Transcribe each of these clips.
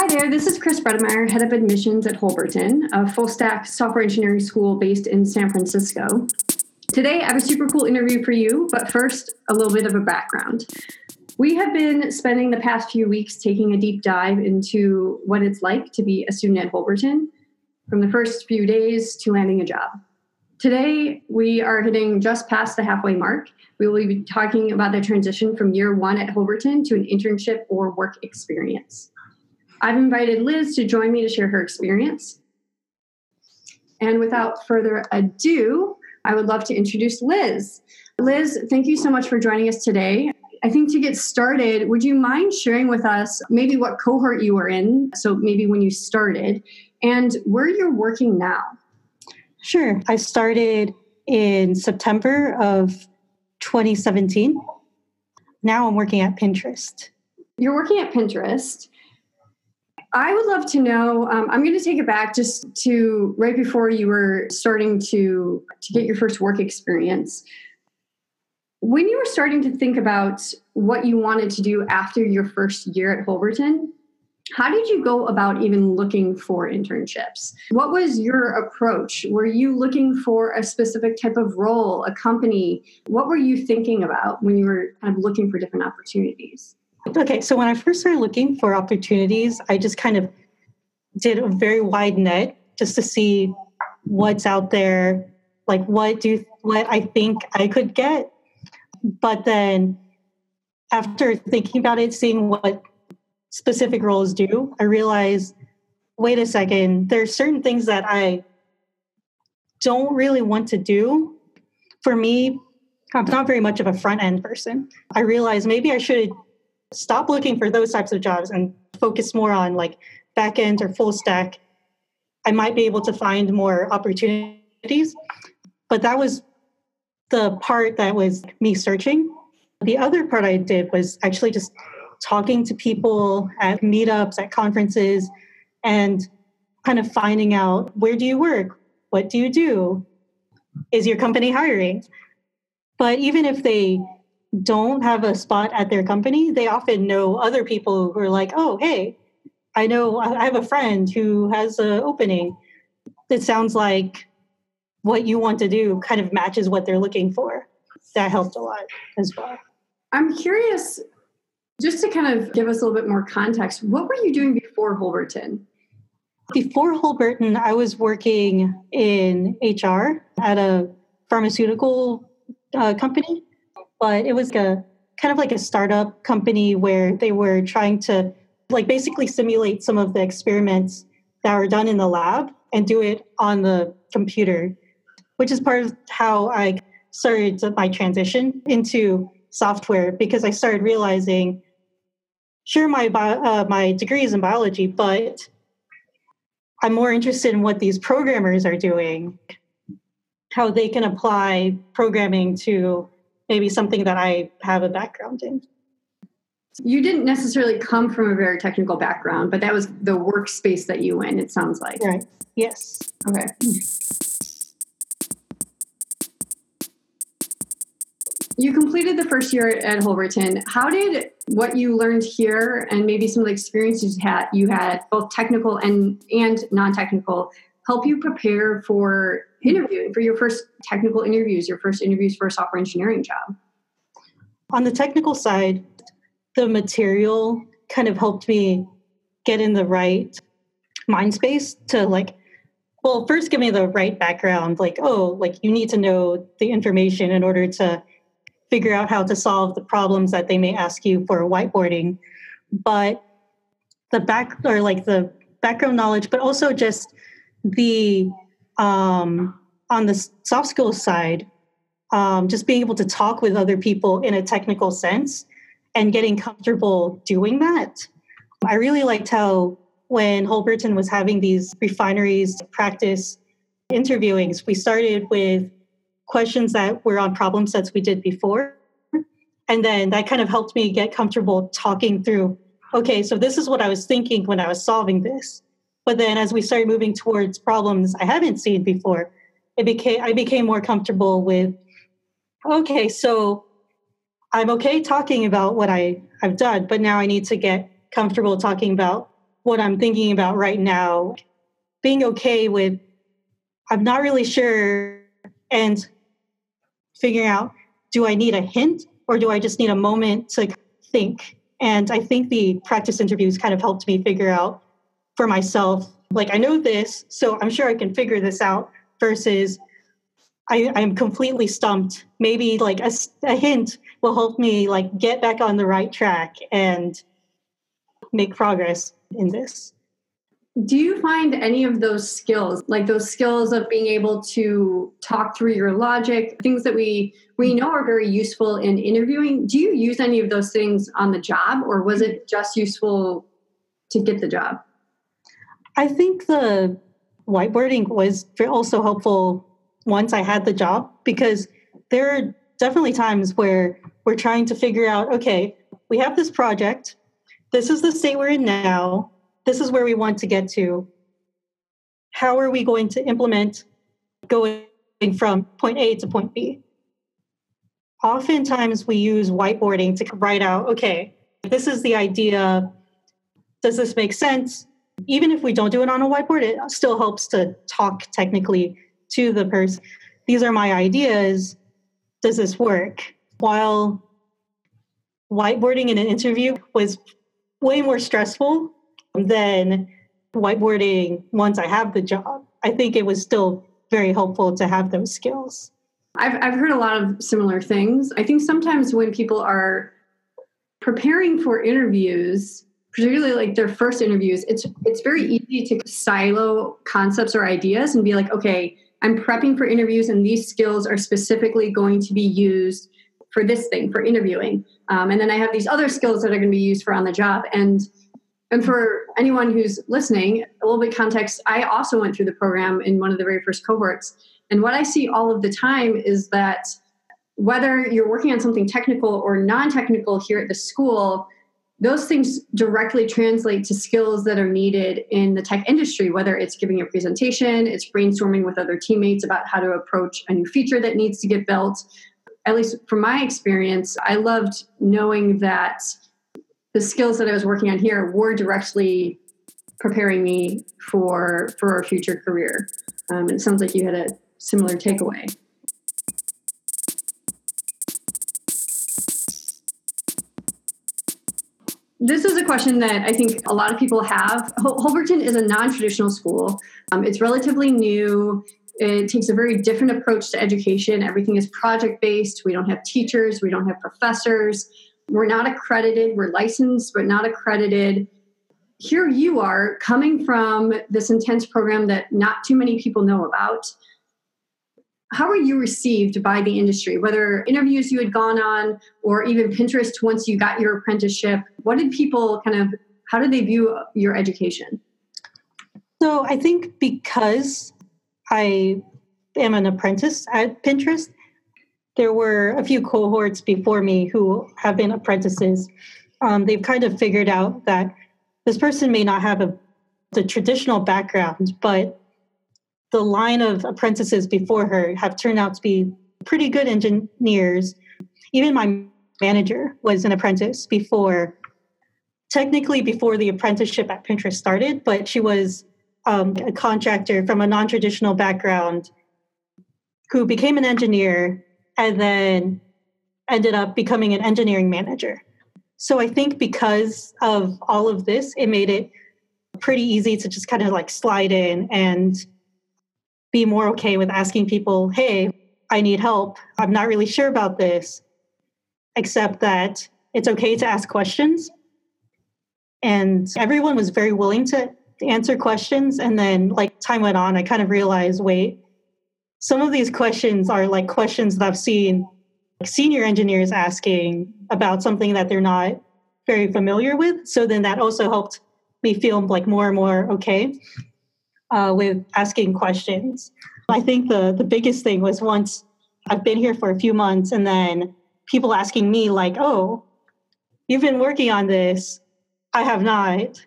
Hi there, this is Chris Bredemeyer, Head of Admissions at Holberton, a full stack software engineering school based in San Francisco. Today, I have a super cool interview for you, but first, a little bit of a background. We have been spending the past few weeks taking a deep dive into what it's like to be a student at Holberton, from the first few days to landing a job. Today, we are hitting just past the halfway mark. We will be talking about the transition from year one at Holberton to an internship or work experience. I've invited Liz to join me to share her experience. And without further ado, I would love to introduce Liz. Liz, thank you so much for joining us today. I think to get started, would you mind sharing with us maybe what cohort you were in? So maybe when you started and where you're working now. Sure. I started in September of 2017. Now I'm working at Pinterest. You're working at Pinterest. I would love to know. Um, I'm going to take it back just to right before you were starting to to get your first work experience. When you were starting to think about what you wanted to do after your first year at Holberton, how did you go about even looking for internships? What was your approach? Were you looking for a specific type of role, a company? What were you thinking about when you were kind of looking for different opportunities? Okay, so when I first started looking for opportunities, I just kind of did a very wide net just to see what's out there, like what do what I think I could get. But then after thinking about it, seeing what specific roles do, I realized wait a second, there's certain things that I don't really want to do. For me, I'm not very much of a front end person. I realized maybe I should stop looking for those types of jobs and focus more on like back end or full stack, I might be able to find more opportunities. But that was the part that was me searching. The other part I did was actually just talking to people at meetups, at conferences, and kind of finding out where do you work? What do you do? Is your company hiring? But even if they don't have a spot at their company, they often know other people who are like, oh, hey, I know I have a friend who has an opening. It sounds like what you want to do kind of matches what they're looking for. That helped a lot as well. I'm curious, just to kind of give us a little bit more context, what were you doing before Holberton? Before Holberton, I was working in HR at a pharmaceutical uh, company but it was a kind of like a startup company where they were trying to like basically simulate some of the experiments that were done in the lab and do it on the computer, which is part of how I started my transition into software because I started realizing, sure, my bio, uh, my degree is in biology, but I'm more interested in what these programmers are doing, how they can apply programming to maybe something that I have a background in. You didn't necessarily come from a very technical background, but that was the workspace that you went, it sounds like. Right. Yes. Okay. You completed the first year at Holberton. How did what you learned here and maybe some of the experiences you had, you had both technical and, and non-technical help you prepare for Hmm. interviewing for your first technical interviews, your first interviews for a software engineering job? On the technical side, the material kind of helped me get in the right mind space to like well first give me the right background like oh like you need to know the information in order to figure out how to solve the problems that they may ask you for whiteboarding but the back or like the background knowledge but also just the um, on the soft skills side, um, just being able to talk with other people in a technical sense and getting comfortable doing that. I really liked how when Holberton was having these refineries practice interviewings, we started with questions that were on problem sets we did before. And then that kind of helped me get comfortable talking through okay, so this is what I was thinking when I was solving this. But then as we started moving towards problems I haven't seen before, it became I became more comfortable with okay, so I'm okay talking about what I, I've done, but now I need to get comfortable talking about what I'm thinking about right now, being okay with I'm not really sure and figuring out do I need a hint or do I just need a moment to think? And I think the practice interviews kind of helped me figure out for myself like I know this, so I'm sure I can figure this out versus I, I'm completely stumped. Maybe like a, a hint will help me like get back on the right track and make progress in this. Do you find any of those skills, like those skills of being able to talk through your logic, things that we we know are very useful in interviewing, do you use any of those things on the job or was it just useful to get the job? I think the whiteboarding was also helpful once I had the job because there are definitely times where we're trying to figure out okay, we have this project, this is the state we're in now, this is where we want to get to. How are we going to implement going from point A to point B? Oftentimes, we use whiteboarding to write out okay, this is the idea. Does this make sense? Even if we don't do it on a whiteboard, it still helps to talk technically to the person. These are my ideas. Does this work? While whiteboarding in an interview was way more stressful than whiteboarding once I have the job. I think it was still very helpful to have those skills. I've, I've heard a lot of similar things. I think sometimes when people are preparing for interviews, particularly like their first interviews, it's it's very easy to silo concepts or ideas and be like, okay, I'm prepping for interviews and these skills are specifically going to be used for this thing, for interviewing. Um, and then I have these other skills that are going to be used for on the job. And and for anyone who's listening, a little bit context, I also went through the program in one of the very first cohorts. And what I see all of the time is that whether you're working on something technical or non technical here at the school, those things directly translate to skills that are needed in the tech industry, whether it's giving a presentation, it's brainstorming with other teammates about how to approach a new feature that needs to get built. At least from my experience, I loved knowing that the skills that I was working on here were directly preparing me for for a future career. Um, it sounds like you had a similar takeaway. This is a question that I think a lot of people have. Holberton is a non traditional school, um, it's relatively new. It takes a very different approach to education. Everything is project based. We don't have teachers, we don't have professors. We're not accredited. We're licensed, but not accredited. Here you are coming from this intense program that not too many people know about. How were you received by the industry, whether interviews you had gone on or even Pinterest once you got your apprenticeship? What did people kind of, how did they view your education? So I think because I am an apprentice at Pinterest, there were a few cohorts before me who have been apprentices. Um, they've kind of figured out that this person may not have a the traditional background, but the line of apprentices before her have turned out to be pretty good engineers. Even my manager was an apprentice before, technically before the apprenticeship at Pinterest started, but she was um, a contractor from a non traditional background who became an engineer and then ended up becoming an engineering manager. So I think because of all of this, it made it pretty easy to just kind of like slide in and be more okay with asking people, hey, I need help. I'm not really sure about this, except that it's okay to ask questions. And everyone was very willing to answer questions. And then, like, time went on, I kind of realized wait, some of these questions are like questions that I've seen senior engineers asking about something that they're not very familiar with. So then that also helped me feel like more and more okay uh, with asking questions. I think the the biggest thing was once I've been here for a few months, and then people asking me like, "Oh, you've been working on this. I have not.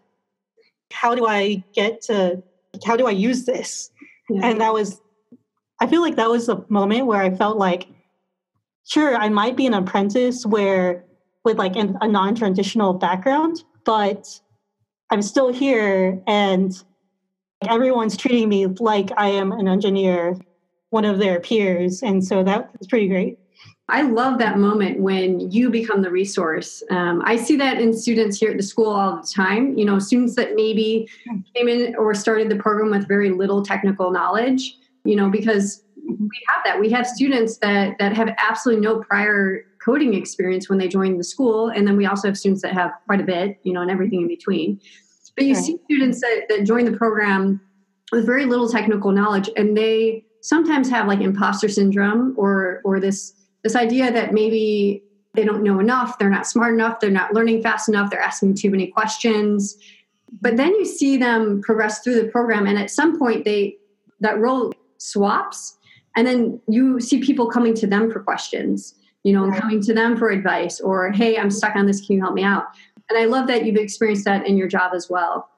How do I get to? How do I use this?" Yeah. And that was I feel like that was a moment where I felt like, sure, I might be an apprentice where with like a non-traditional background, but I'm still here and everyone's treating me like I am an engineer, one of their peers. And so that was pretty great. I love that moment when you become the resource. Um, I see that in students here at the school all the time. You know, students that maybe came in or started the program with very little technical knowledge. You know, because we have that. We have students that that have absolutely no prior coding experience when they join the school, and then we also have students that have quite a bit. You know, and everything in between. But you right. see students that, that join the program with very little technical knowledge, and they sometimes have like imposter syndrome or or this this idea that maybe they don't know enough, they're not smart enough, they're not learning fast enough, they're asking too many questions. But then you see them progress through the program, and at some point, they that role swaps, and then you see people coming to them for questions, you know, right. coming to them for advice, or hey, I'm stuck on this, can you help me out? And I love that you've experienced that in your job as well.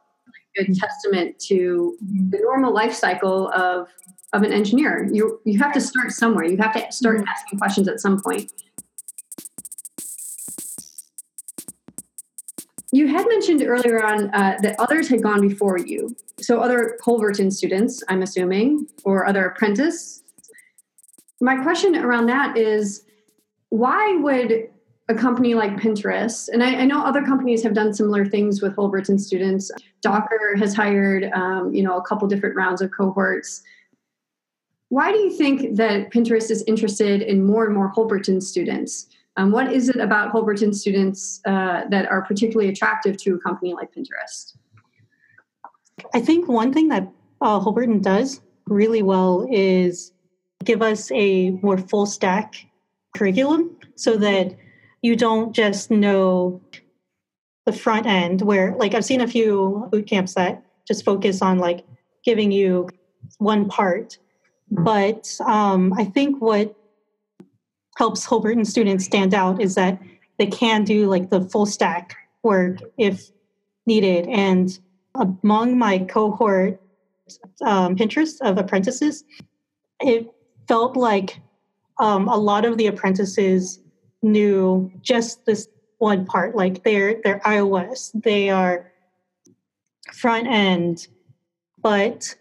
Good mm-hmm. testament to mm-hmm. the normal life cycle of of an engineer. You you have to start somewhere. You have to start mm-hmm. asking questions at some point. You had mentioned earlier on uh, that others had gone before you. So other Holberton students, I'm assuming, or other apprentice. My question around that is, why would a company like Pinterest, and I, I, know other companies have done similar things with Holberton students. Docker has hired, um, you know, a couple different rounds of cohorts. Why do you think that Pinterest is interested in more and more Holberton students? Um, what is it about Holberton students uh, that are particularly attractive to a company like Pinterest? I think one thing that uh, Holberton does really well is give us a more full stack curriculum so that you don't just know the front end where like I've seen a few boot camps that just focus on like giving you one part but um, I think what helps Holberton students stand out is that they can do like the full stack work if needed. And among my cohort um, Pinterest of apprentices, it felt like um, a lot of the apprentices knew just this one part, like they're they're iOS, they are front end, but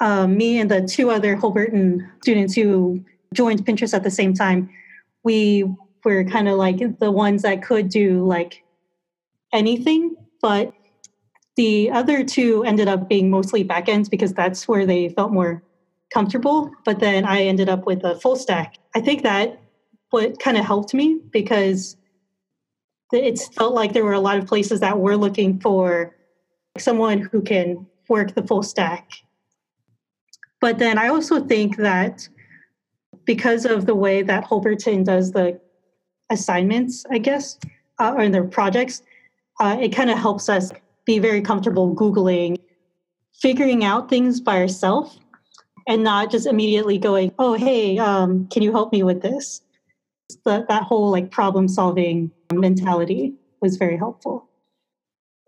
um, me and the two other Holberton students who joined Pinterest at the same time, we were kind of like the ones that could do like anything, but the other two ended up being mostly backends because that's where they felt more comfortable. But then I ended up with a full stack. I think that what kind of helped me because it felt like there were a lot of places that were looking for someone who can work the full stack but then I also think that because of the way that Holberton does the assignments, I guess, uh, or their projects, uh, it kind of helps us be very comfortable Googling, figuring out things by ourselves, and not just immediately going, oh, hey, um, can you help me with this? The, that whole like problem solving mentality was very helpful.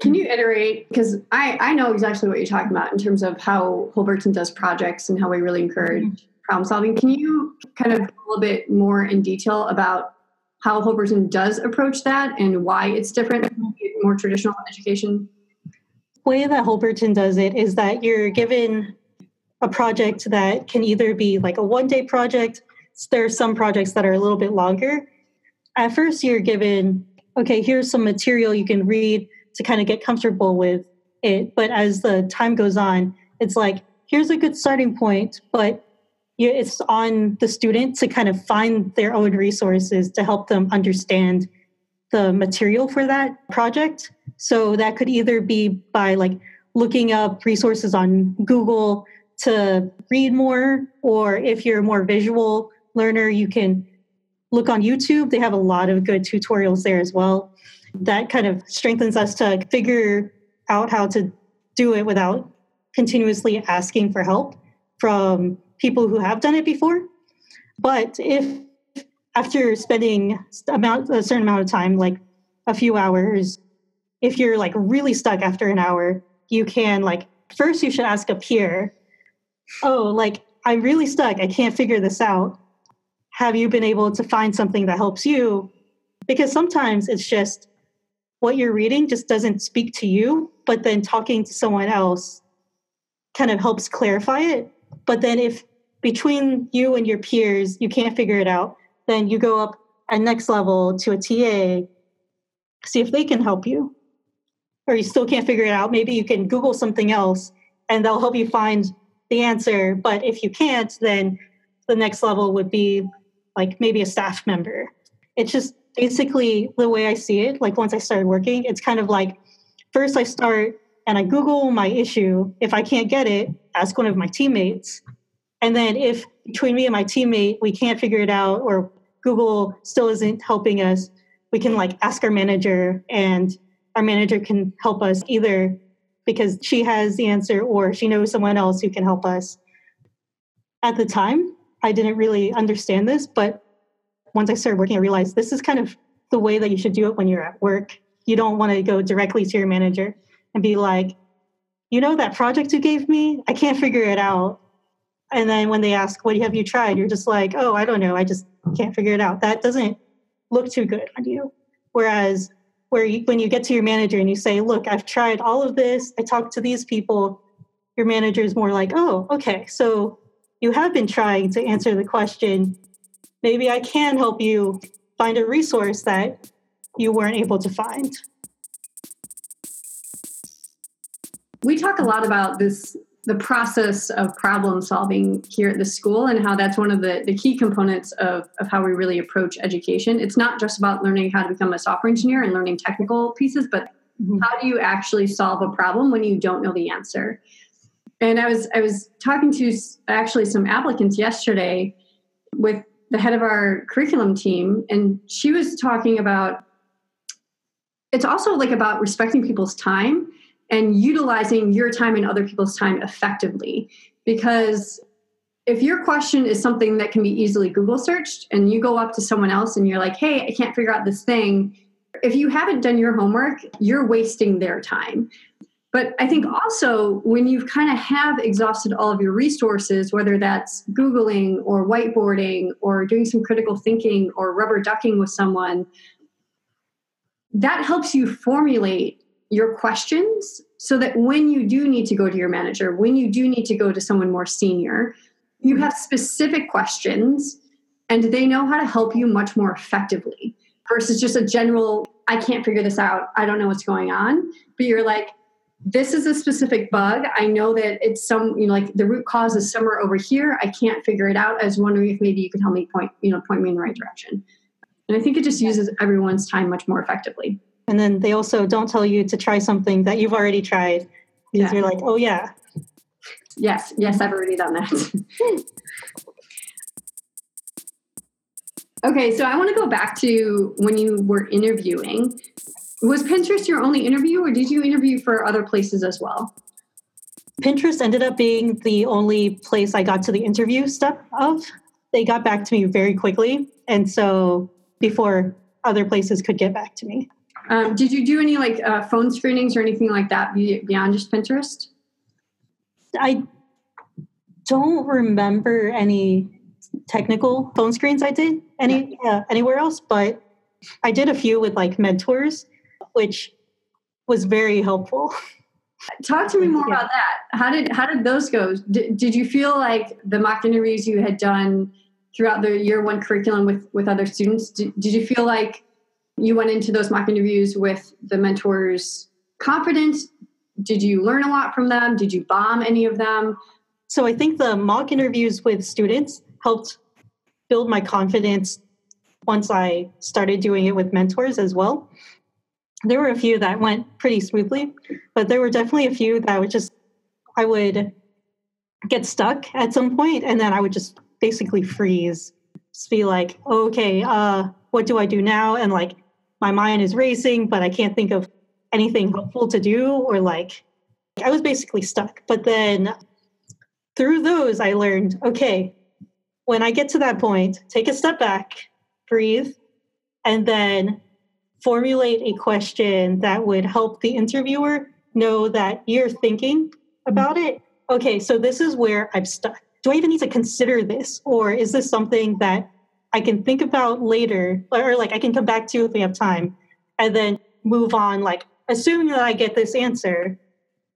Can you iterate? Because I, I know exactly what you're talking about in terms of how Holberton does projects and how we really encourage mm-hmm. problem solving. Can you kind of a little bit more in detail about how Holberton does approach that and why it's different from more traditional education? way that Holberton does it is that you're given a project that can either be like a one day project. There are some projects that are a little bit longer. At first, you're given, okay, here's some material you can read to kind of get comfortable with it. But as the time goes on, it's like, here's a good starting point, but it's on the student to kind of find their own resources to help them understand the material for that project. So that could either be by like looking up resources on Google to read more, or if you're more visual learner, you can look on YouTube. They have a lot of good tutorials there as well that kind of strengthens us to figure out how to do it without continuously asking for help from people who have done it before. But if after spending amount, a certain amount of time, like a few hours, if you're like really stuck after an hour, you can like first you should ask a peer, oh, like I'm really stuck, I can't figure this out. Have you been able to find something that helps you? Because sometimes it's just what you're reading just doesn't speak to you, but then talking to someone else kind of helps clarify it. But then if between you and your peers you can't figure it out, then you go up a next level to a TA, see if they can help you. Or you still can't figure it out, maybe you can Google something else and they'll help you find the answer. But if you can't, then the next level would be like maybe a staff member. It's just basically the way I see it. Like once I started working, it's kind of like first I start and I Google my issue. If I can't get it, ask one of my teammates. And then if between me and my teammate we can't figure it out or Google still isn't helping us, we can like ask our manager and our manager can help us either because she has the answer or she knows someone else who can help us. At the time, I didn't really understand this, but once I started working, I realized this is kind of the way that you should do it when you're at work. You don't want to go directly to your manager and be like, you know, that project you gave me, I can't figure it out. And then when they ask, what have you tried? You're just like, oh, I don't know. I just can't figure it out. That doesn't look too good on you. Whereas where you, when you get to your manager and you say, look, I've tried all of this. I talked to these people. Your manager is more like, oh, okay. So you have been trying to answer the question. Maybe I can help you find a resource that you weren't able to find. We talk a lot about this the process of problem solving here at the school and how that's one of the, the key components of, of how we really approach education. It's not just about learning how to become a software engineer and learning technical pieces, but mm-hmm. how do you actually solve a problem when you don't know the answer? And I was I was talking to actually some applicants yesterday with the head of our curriculum team, and she was talking about it's also like about respecting people's time and utilizing your time and other people's time effectively. Because if your question is something that can be easily Google searched and you go up to someone else and you're like, hey, I can't figure out this thing, if you haven't done your homework, you're wasting their time. But I think also when you kind of have exhausted all of your resources, whether that's Googling or whiteboarding or doing some critical thinking or rubber ducking with someone, that helps you formulate your questions so that when you do need to go to your manager, when you do need to go to someone more senior, you have specific questions and they know how to help you much more effectively versus just a general, I can't figure this out. I don't know what's going on. But you're like, this is a specific bug. I know that it's some, you know, like the root cause is somewhere over here. I can't figure it out. I was wondering if maybe you could help me point, you know, point me in the right direction. And I think it just uses everyone's time much more effectively. And then they also don't tell you to try something that you've already tried because yeah. you're like, oh, yeah. Yes, yes, I've already done that. okay, so I want to go back to when you were interviewing. Was Pinterest your only interview, or did you interview for other places as well? Pinterest ended up being the only place I got to the interview step of. They got back to me very quickly. And so before other places could get back to me. Um, did you do any like uh, phone screenings or anything like that beyond just Pinterest? I don't remember any technical phone screens I did any uh, anywhere else, but I did a few with like mentors, which was very helpful. Talk to me more yeah. about that. How did how did those go? Did, did you feel like the mock interviews you had done throughout the year one curriculum with with other students? Did, did you feel like you went into those mock interviews with the mentors confident? Did you learn a lot from them? Did you bomb any of them? So I think the mock interviews with students helped build my confidence once I started doing it with mentors as well. There were a few that went pretty smoothly, but there were definitely a few that would just, I would get stuck at some point and then I would just basically freeze. Just be like, okay, uh, what do I do now? And like my mind is racing, but I can't think of anything helpful to do or like I was basically stuck. But then through those, I learned okay, when I get to that point, take a step back, breathe, and then formulate a question that would help the interviewer know that you're thinking about it. Okay, so this is where I'm stuck. Do I even need to consider this? Or is this something that I can think about later, or like I can come back to if we have time. And then move on, like, assuming that I get this answer,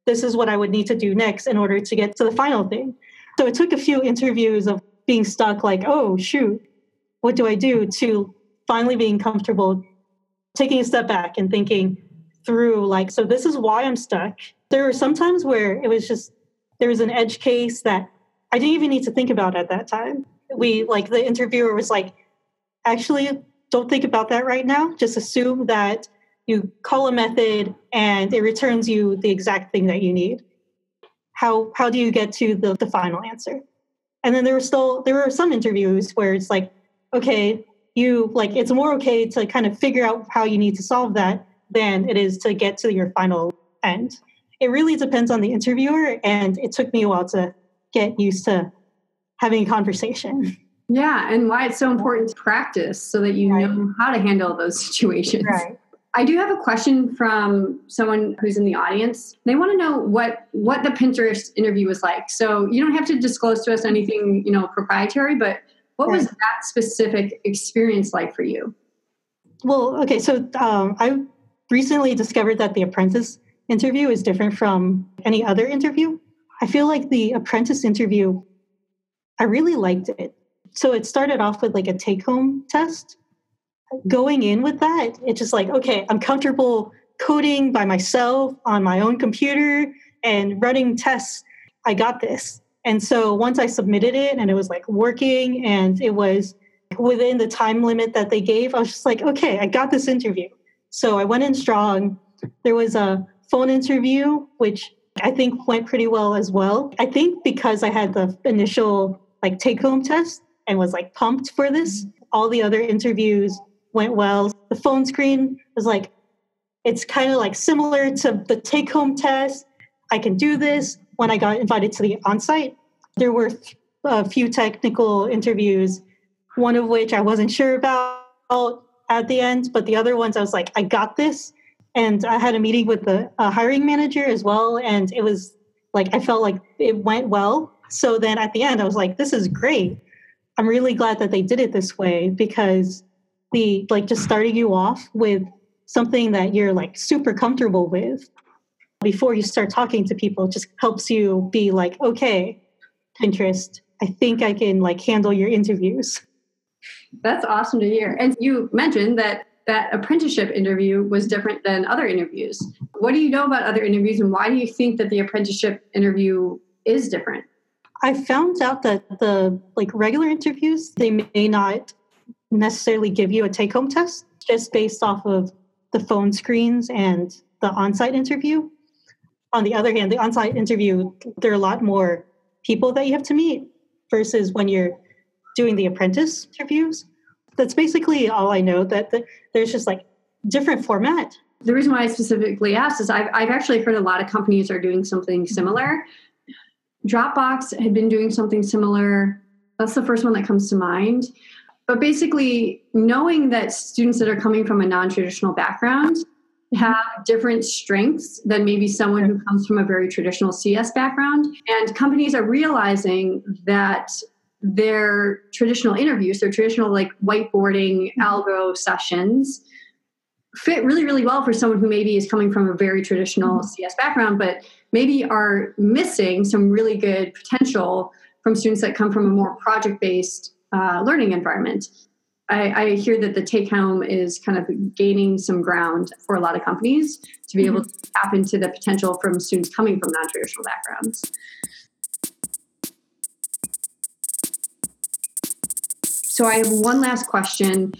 this is what I would need to do next in order to get to the final thing. So it took a few interviews of being stuck, like, oh, shoot, what do I do? to finally being comfortable, taking a step back and thinking through, like, so this is why I'm stuck. There were some times where it was just, there was an edge case that I didn't even need to think about at that time. We, like, the interviewer was like, actually, don't think about that right now. Just assume that you call a method and it returns you the exact thing that you need how how do you get to the, the final answer and then there were still there were some interviews where it's like okay you like it's more okay to kind of figure out how you need to solve that than it is to get to your final end it really depends on the interviewer and it took me a while to get used to having a conversation yeah and why it's so important to practice so that you right. know how to handle those situations right I do have a question from someone who's in the audience. They want to know what what the Pinterest interview was like. So you don't have to disclose to us anything, you know, proprietary, but what was that specific experience like for you? Well, okay, so um, I recently discovered that the apprentice interview is different from any other interview. I feel like the apprentice interview, I really liked it. So it started off with like a take home test going in with that, it's just like, okay, I'm comfortable coding by myself on my own computer and running tests. I got this. And so once I submitted it and it was like working and it was within the time limit that they gave, I was just like, okay, I got this interview. So I went in strong. There was a phone interview, which I think went pretty well as well. I think because I had the initial like take home test and was like pumped for this, all the other interviews went well. The phone screen was like, it's kind of like similar to the take home test. I can do this. When I got invited to the onsite, there were a few technical interviews, one of which I wasn't sure about at the end, but the other ones I was like, I got this. And I had a meeting with the hiring manager as well. And it was like, I felt like it went well. So then at the end, I was like, this is great. I'm really glad that they did it this way because the like just starting you off with something that you're like super comfortable with before you start talking to people just helps you be like okay pinterest i think i can like handle your interviews. That's awesome to hear. And you mentioned that that apprenticeship interview was different than other interviews. What do you know about other interviews and why do you think that the apprenticeship interview is different? I found out that the like regular interviews they may not necessarily give you a take home test just based off of the phone screens and the on site interview. On the other hand, the on site interview, there are a lot more people that you have to meet versus when you're doing the apprentice interviews. That's basically all I know, that the, there's just like different format. The reason why I specifically asked is I've, I've actually heard a lot of companies are doing something similar. Dropbox had been doing something similar. That's the first one that comes to mind but basically knowing that students that are coming from a non-traditional background have different strengths than maybe someone who comes from a very traditional CS background. And companies are realizing that their traditional interviews, their traditional like whiteboarding mm-hmm. algo sessions fit really, really well for someone who maybe is coming from a very traditional mm-hmm. CS background, but maybe are missing some really good potential from students that come from a more project based uh, learning environment. I, I, hear that the take home is kind of gaining some ground for a lot of companies to be mm-hmm. able to tap into the potential from students coming from non traditional backgrounds. So, I have one last question.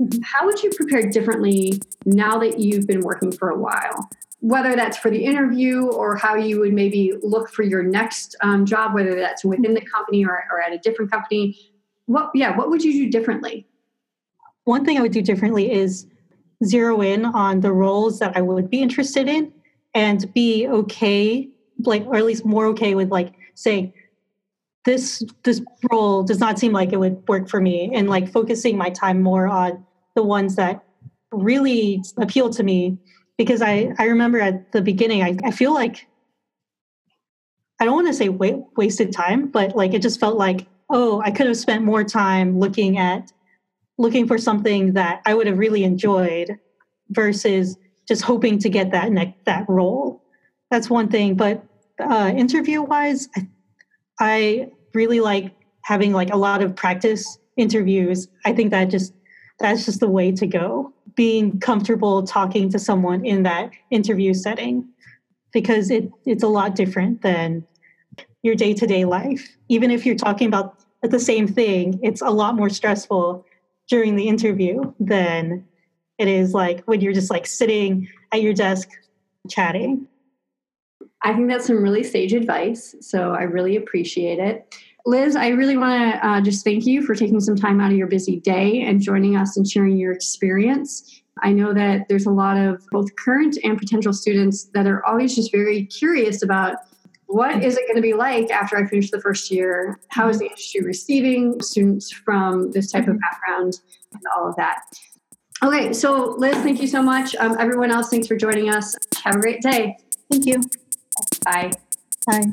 Mm-hmm. How would you prepare differently now that you've been working for a while? whether that's for the interview or how you would maybe look for your next um, job, whether that's within the company or, or at a different company. What, yeah, what would you do differently? One thing I would do differently is zero in on the roles that I would be interested in and be okay, like, or at least more okay with like saying, this this role does not seem like it would work for me and like focusing my time more on the ones that really appeal to me because I, I remember at the beginning, I, I feel like, I don't want to say wa- wasted time, but like it just felt like, oh, I could have spent more time looking at, looking for something that I would have really enjoyed versus just hoping to get that that role. That's one thing. But uh, interview wise, I, I really like having like a lot of practice interviews. I think that just that's just the way to go. Being comfortable talking to someone in that interview setting because it, it's a lot different than your day-to-day life. Even if you're talking about the same thing, it's a lot more stressful during the interview than it is like when you're just like sitting at your desk chatting. I think that's some really sage advice. So I really appreciate it. Liz, I really want to uh, just thank you for taking some time out of your busy day and joining us and sharing your experience. I know that there's a lot of both current and potential students that are always just very curious about what is it going to be like after I finish the first year? How is the industry receiving students from this type of background and all of that? Okay, so Liz, thank you so much. Um, everyone else, thanks for joining us. Have a great day. Thank you. Bye. Bye.